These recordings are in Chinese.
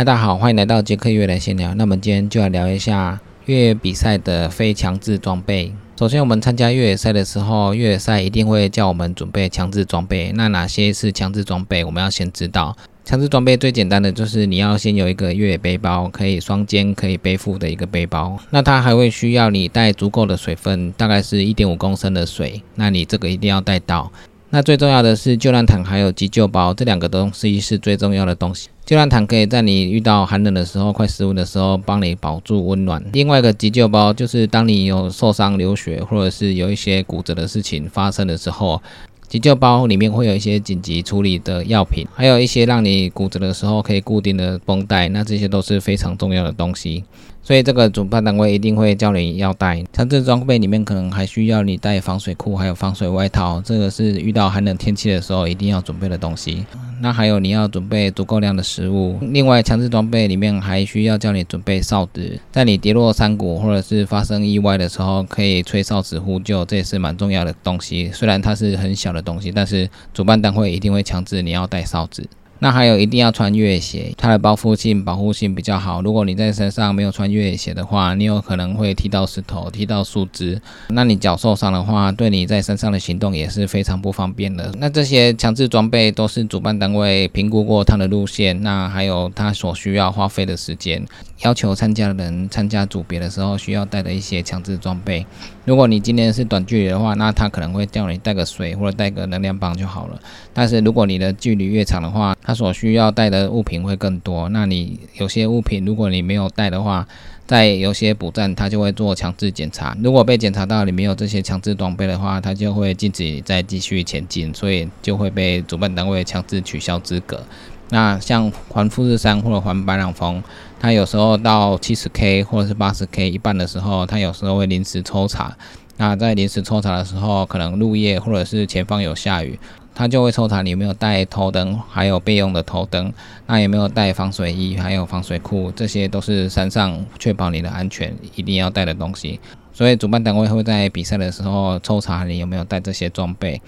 大家好，欢迎来到杰克越野闲聊。那我们今天就来聊一下越野比赛的非强制装备。首先，我们参加越野赛的时候，越野赛一定会叫我们准备强制装备。那哪些是强制装备？我们要先知道。强制装备最简单的就是你要先有一个越野背包，可以双肩可以背负的一个背包。那它还会需要你带足够的水分，大概是一点五公升的水。那你这个一定要带到。那最重要的是救难毯还有急救包，这两个东西是最重要的东西。救难毯可以在你遇到寒冷的时候、快失温的时候，帮你保住温暖。另外一个急救包就是当你有受伤、流血或者是有一些骨折的事情发生的时候，急救包里面会有一些紧急处理的药品，还有一些让你骨折的时候可以固定的绷带。那这些都是非常重要的东西。所以这个主办单位一定会叫你要带强制装备，里面可能还需要你带防水裤，还有防水外套，这个是遇到寒冷天气的时候一定要准备的东西。那还有你要准备足够量的食物。另外，强制装备里面还需要叫你准备哨子，在你跌落山谷或者是发生意外的时候，可以吹哨子呼救，这也是蛮重要的东西。虽然它是很小的东西，但是主办单位一定会强制你要带哨子。那还有一定要穿越野鞋，它的包覆性、保护性比较好。如果你在身上没有穿越野鞋的话，你有可能会踢到石头、踢到树枝，那你脚受伤的话，对你在山上的行动也是非常不方便的。那这些强制装备都是主办单位评估过它的路线，那还有它所需要花费的时间，要求参加的人参加组别的时候需要带的一些强制装备。如果你今天是短距离的话，那他可能会叫你带个水或者带个能量棒就好了。但是如果你的距离越长的话，他所需要带的物品会更多，那你有些物品如果你没有带的话，在有些补站他就会做强制检查，如果被检查到你没有这些强制装备的话，他就会禁止再继续前进，所以就会被主办单位强制取消资格。那像环富士山或者环白朗峰，他有时候到七十 K 或者是八十 K 一半的时候，他有时候会临时抽查。那在临时抽查的时候，可能入夜或者是前方有下雨。他就会抽查你有没有带头灯，还有备用的头灯，那有没有带防水衣，还有防水裤，这些都是山上确保你的安全一定要带的东西。所以主办单位会在比赛的时候抽查你有没有带这些装备。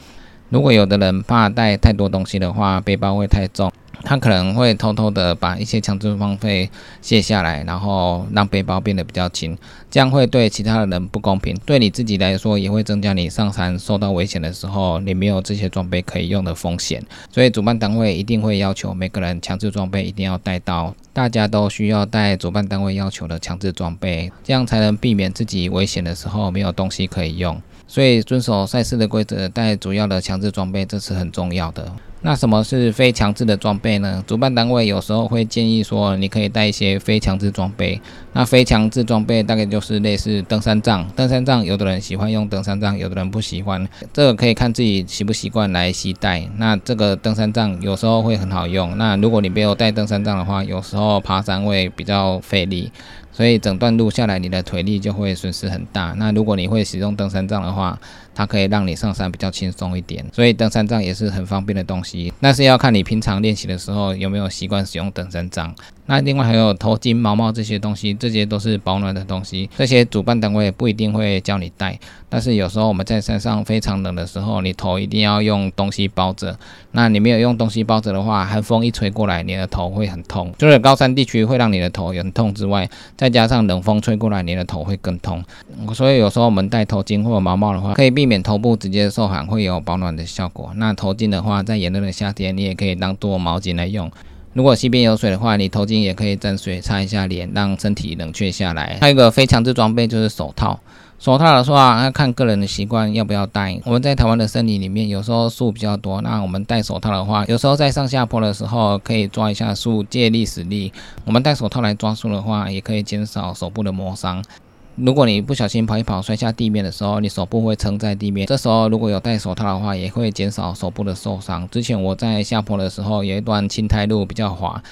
如果有的人怕带太多东西的话，背包会太重。他可能会偷偷的把一些强制装备卸下来，然后让背包变得比较轻，这样会对其他的人不公平，对你自己来说也会增加你上山受到危险的时候，你没有这些装备可以用的风险。所以主办单位一定会要求每个人强制装备一定要带到，大家都需要带主办单位要求的强制装备，这样才能避免自己危险的时候没有东西可以用。所以遵守赛事的规则，带主要的强制装备，这是很重要的。那什么是非强制的装备呢？主办单位有时候会建议说，你可以带一些非强制装备。那非强制装备大概就是类似登山杖。登山杖有的人喜欢用登山杖，有的人不喜欢，这个可以看自己习不习惯来携带。那这个登山杖有时候会很好用。那如果你没有带登山杖的话，有时候爬山会比较费力。所以整段路下来，你的腿力就会损失很大。那如果你会使用登山杖的话，它可以让你上山比较轻松一点。所以登山杖也是很方便的东西。那是要看你平常练习的时候有没有习惯使用登山杖。那另外还有头巾、毛毛这些东西，这些都是保暖的东西。这些主办单位不一定会叫你带，但是有时候我们在山上非常冷的时候，你头一定要用东西包着。那你没有用东西包着的话，寒风一吹过来，你的头会很痛。除了高山地区会让你的头很痛之外，再加上冷风吹过来，你的头会更痛。所以有时候我们戴头巾或者毛毛的话，可以避免头部直接受寒，会有保暖的效果。那头巾的话，在炎热的夏天，你也可以当做毛巾来用。如果溪边有水的话，你头巾也可以沾水擦一下脸，让身体冷却下来。还有一个非强制装备就是手套。手套的话，要看个人的习惯要不要戴。我们在台湾的森林里面，有时候树比较多，那我们戴手套的话，有时候在上下坡的时候可以抓一下树，借力使力。我们戴手套来抓树的话，也可以减少手部的磨伤。如果你不小心跑一跑摔下地面的时候，你手部会撑在地面。这时候如果有戴手套的话，也会减少手部的受伤。之前我在下坡的时候，有一段青苔路比较滑，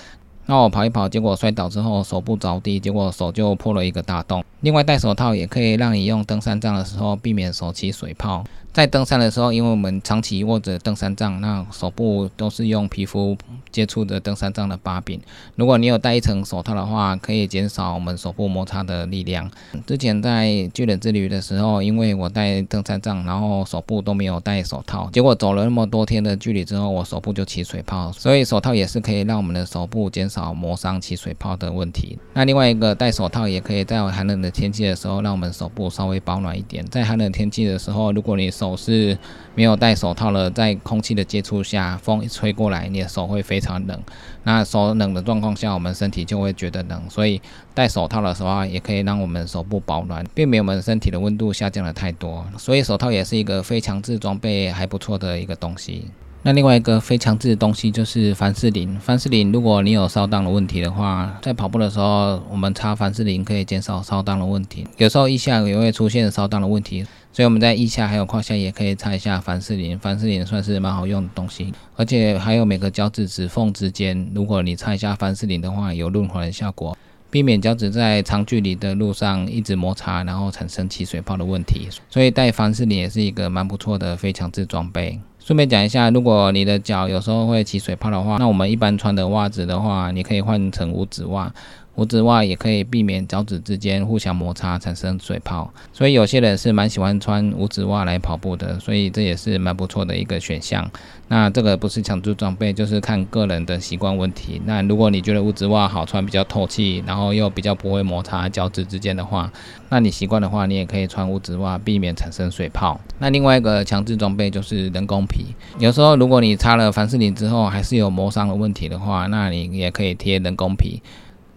那我跑一跑，结果摔倒之后手部着地，结果手就破了一个大洞。另外戴手套也可以让你用登山杖的时候避免手起水泡。在登山的时候，因为我们长期握着登山杖，那手部都是用皮肤接触的登山杖的把柄。如果你有戴一层手套的话，可以减少我们手部摩擦的力量。之前在巨人之旅的时候，因为我戴登山杖，然后手部都没有戴手套，结果走了那么多天的距离之后，我手部就起水泡。所以手套也是可以让我们的手部减少磨伤、起水泡的问题。那另外一个戴手套也可以在寒冷的天气的时候，让我们手部稍微保暖一点。在寒冷天气的时候，如果你手是没有戴手套了，在空气的接触下，风一吹过来，你的手会非常冷。那手冷的状况下，我们身体就会觉得冷，所以戴手套的时候啊也可以让我们手部保暖，避免我们身体的温度下降的太多。所以手套也是一个非强制装备还不错的一个东西。那另外一个非强制的东西就是凡士林。凡士林，如果你有烧裆的问题的话，在跑步的时候，我们擦凡士林可以减少烧裆的问题。有时候腋下也会出现烧裆的问题，所以我们在腋下还有胯下也可以擦一下凡士林。凡士林算是蛮好用的东西，而且还有每个脚趾指缝之间，如果你擦一下凡士林的话，有润滑的效果，避免脚趾在长距离的路上一直摩擦，然后产生起水泡的问题。所以带凡士林也是一个蛮不错的非强制装备。顺便讲一下，如果你的脚有时候会起水泡的话，那我们一般穿的袜子的话，你可以换成五指袜。五指袜也可以避免脚趾之间互相摩擦产生水泡，所以有些人是蛮喜欢穿五指袜来跑步的，所以这也是蛮不错的一个选项。那这个不是强制装备，就是看个人的习惯问题。那如果你觉得五指袜好穿，比较透气，然后又比较不会摩擦脚趾之间的话，那你习惯的话，你也可以穿五指袜，避免产生水泡。那另外一个强制装备就是人工皮，有时候如果你擦了凡士林之后还是有磨伤的问题的话，那你也可以贴人工皮。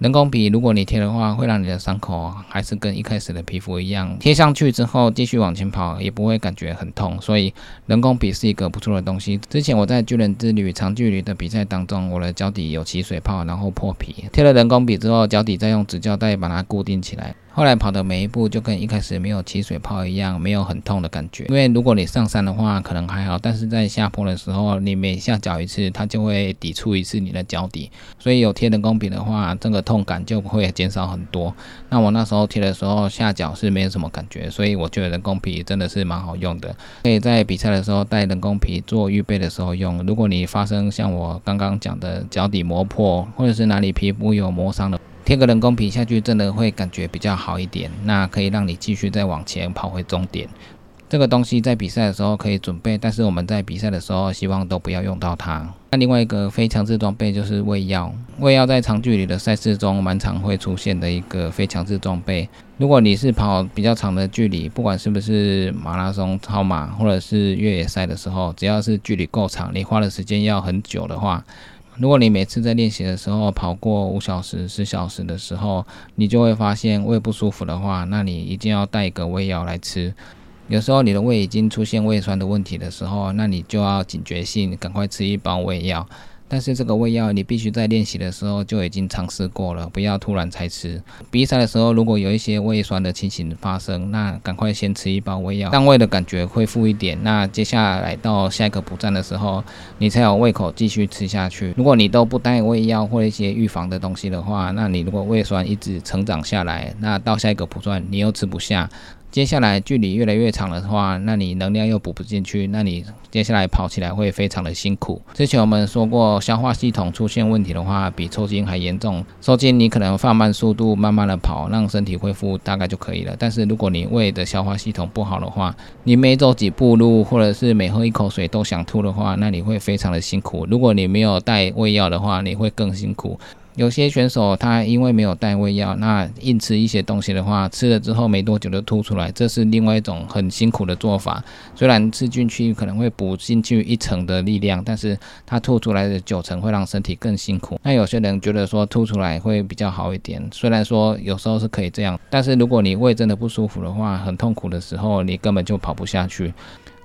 人工皮，如果你贴的话，会让你的伤口还是跟一开始的皮肤一样，贴上去之后继续往前跑也不会感觉很痛，所以人工皮是一个不错的东西。之前我在巨人之旅长距离的比赛当中，我的脚底有起水泡，然后破皮，贴了人工皮之后，脚底再用纸胶带把它固定起来。后来跑的每一步就跟一开始没有起水泡一样，没有很痛的感觉。因为如果你上山的话可能还好，但是在下坡的时候，你每下脚一次，它就会抵触一次你的脚底。所以有贴人工皮的话，这个痛感就会减少很多。那我那时候贴的时候下脚是没有什么感觉，所以我觉得人工皮真的是蛮好用的，可以在比赛的时候带人工皮做预备的时候用。如果你发生像我刚刚讲的脚底磨破，或者是哪里皮肤有磨伤的。贴个人工皮下去，真的会感觉比较好一点。那可以让你继续再往前跑回终点。这个东西在比赛的时候可以准备，但是我们在比赛的时候希望都不要用到它。那另外一个非强制装备就是胃药。胃药在长距离的赛事中蛮常会出现的一个非强制装备。如果你是跑比较长的距离，不管是不是马拉松、超马或者是越野赛的时候，只要是距离够长，你花的时间要很久的话。如果你每次在练习的时候跑过五小时、十小时的时候，你就会发现胃不舒服的话，那你一定要带一个胃药来吃。有时候你的胃已经出现胃酸的问题的时候，那你就要警觉性，赶快吃一包胃药。但是这个胃药你必须在练习的时候就已经尝试过了，不要突然才吃。比赛的时候如果有一些胃酸的情形发生，那赶快先吃一包胃药，让胃的感觉恢复一点。那接下来到下一个补站的时候，你才有胃口继续吃下去。如果你都不带胃药或一些预防的东西的话，那你如果胃酸一直成长下来，那到下一个补站你又吃不下。接下来距离越来越长的话，那你能量又补不进去，那你接下来跑起来会非常的辛苦。之前我们说过，消化系统出现问题的话，比抽筋还严重。抽筋你可能放慢速度，慢慢的跑，让身体恢复大概就可以了。但是如果你胃的消化系统不好的话，你每走几步路，或者是每喝一口水都想吐的话，那你会非常的辛苦。如果你没有带胃药的话，你会更辛苦。有些选手他因为没有带胃药，那硬吃一些东西的话，吃了之后没多久就吐出来，这是另外一种很辛苦的做法。虽然吃进去可能会补进去一层的力量，但是它吐出来的九成会让身体更辛苦。那有些人觉得说吐出来会比较好一点，虽然说有时候是可以这样，但是如果你胃真的不舒服的话，很痛苦的时候，你根本就跑不下去。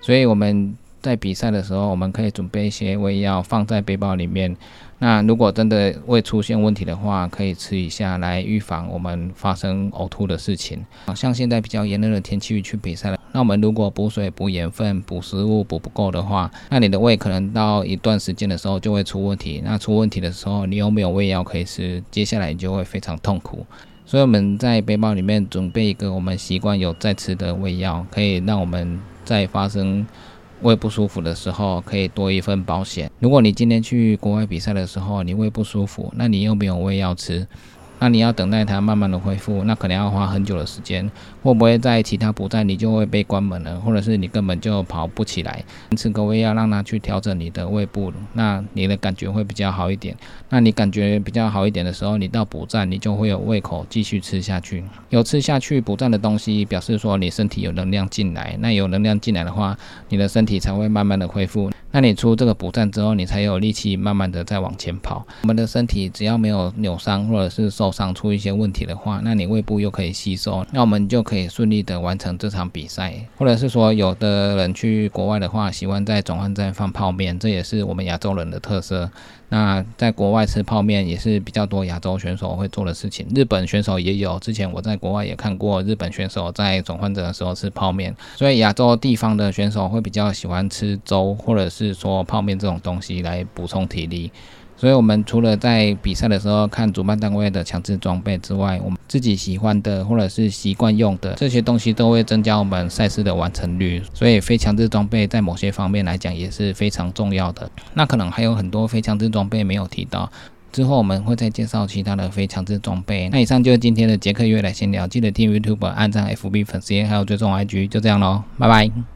所以我们在比赛的时候，我们可以准备一些胃药放在背包里面。那如果真的胃出现问题的话，可以吃一下来预防我们发生呕吐的事情。像现在比较炎热的天气去比赛了，那我们如果补水、补盐分、补食物补不够的话，那你的胃可能到一段时间的时候就会出问题。那出问题的时候，你又没有胃药可以吃，接下来你就会非常痛苦。所以我们在背包里面准备一个我们习惯有在吃的胃药，可以让我们。在发生胃不舒服的时候，可以多一份保险。如果你今天去国外比赛的时候，你胃不舒服，那你又没有胃药吃。那你要等待它慢慢的恢复，那可能要花很久的时间。会不会在其他补站你就会被关门了，或者是你根本就跑不起来？吃个胃药让它去调整你的胃部，那你的感觉会比较好一点。那你感觉比较好一点的时候，你到补站你就会有胃口继续吃下去。有吃下去补站的东西，表示说你身体有能量进来。那有能量进来的话，你的身体才会慢慢的恢复。那你出这个补站之后，你才有力气慢慢的再往前跑。我们的身体只要没有扭伤或者是受伤出一些问题的话，那你胃部又可以吸收，那我们就可以顺利的完成这场比赛。或者是说，有的人去国外的话，喜欢在转换站放泡面，这也是我们亚洲人的特色。那在国外吃泡面也是比较多亚洲选手会做的事情。日本选手也有，之前我在国外也看过日本选手在转换站的时候吃泡面。所以亚洲地方的选手会比较喜欢吃粥，或者是说泡面这种东西来补充体力。所以，我们除了在比赛的时候看主办单位的强制装备之外，我们自己喜欢的或者是习惯用的这些东西，都会增加我们赛事的完成率。所以，非强制装备在某些方面来讲也是非常重要的。那可能还有很多非强制装备没有提到，之后我们会再介绍其他的非强制装备。那以上就是今天的杰克约来闲聊，记得听 YouTube、按赞 FB 粉丝，还有追踪 IG，就这样喽，拜拜。